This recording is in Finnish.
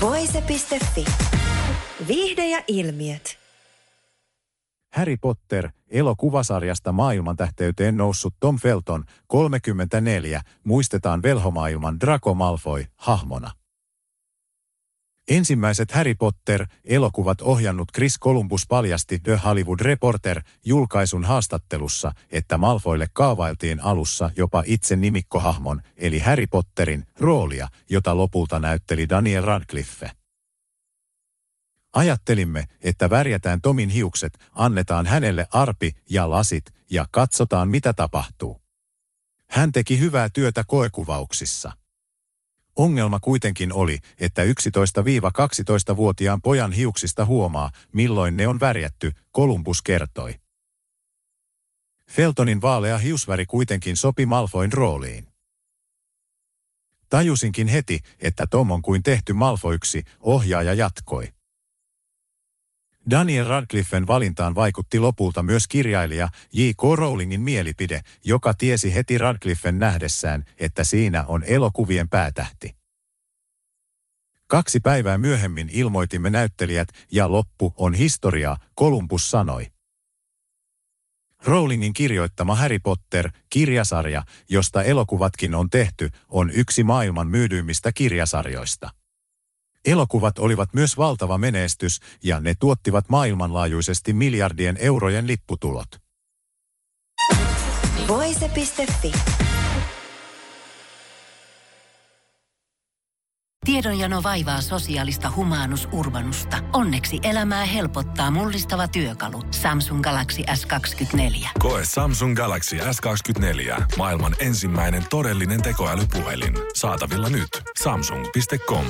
Voise.fi. Viihde ja ilmiöt. Harry Potter, elokuvasarjasta maailmantähteyteen noussut Tom Felton, 34, muistetaan velhomaailman Draco Malfoy hahmona. Ensimmäiset Harry Potter-elokuvat ohjannut Chris Columbus paljasti The Hollywood Reporter julkaisun haastattelussa, että Malfoille kaavailtiin alussa jopa itse nimikkohahmon, eli Harry Potterin, roolia, jota lopulta näytteli Daniel Radcliffe. Ajattelimme, että värjätään Tomin hiukset, annetaan hänelle arpi ja lasit ja katsotaan mitä tapahtuu. Hän teki hyvää työtä koekuvauksissa. Ongelma kuitenkin oli, että 11-12-vuotiaan pojan hiuksista huomaa, milloin ne on värjätty, Kolumbus kertoi. Feltonin vaalea hiusväri kuitenkin sopi Malfoin rooliin. Tajusinkin heti, että Tom on kuin tehty Malfoyksi, ohjaaja jatkoi. Daniel Radcliffen valintaan vaikutti lopulta myös kirjailija J.K. Rowlingin mielipide, joka tiesi heti Radcliffen nähdessään, että siinä on elokuvien päätähti. Kaksi päivää myöhemmin ilmoitimme näyttelijät ja loppu on historiaa, Columbus sanoi. Rowlingin kirjoittama Harry Potter-kirjasarja, josta elokuvatkin on tehty, on yksi maailman myydyimmistä kirjasarjoista. Elokuvat olivat myös valtava menestys ja ne tuottivat maailmanlaajuisesti miljardien eurojen lipputulot. Voise.fi. Tiedonjano vaivaa sosiaalista humanus urbanusta. Onneksi elämää helpottaa mullistava työkalu. Samsung Galaxy S24. Koe Samsung Galaxy S24. Maailman ensimmäinen todellinen tekoälypuhelin. Saatavilla nyt. Samsung.com.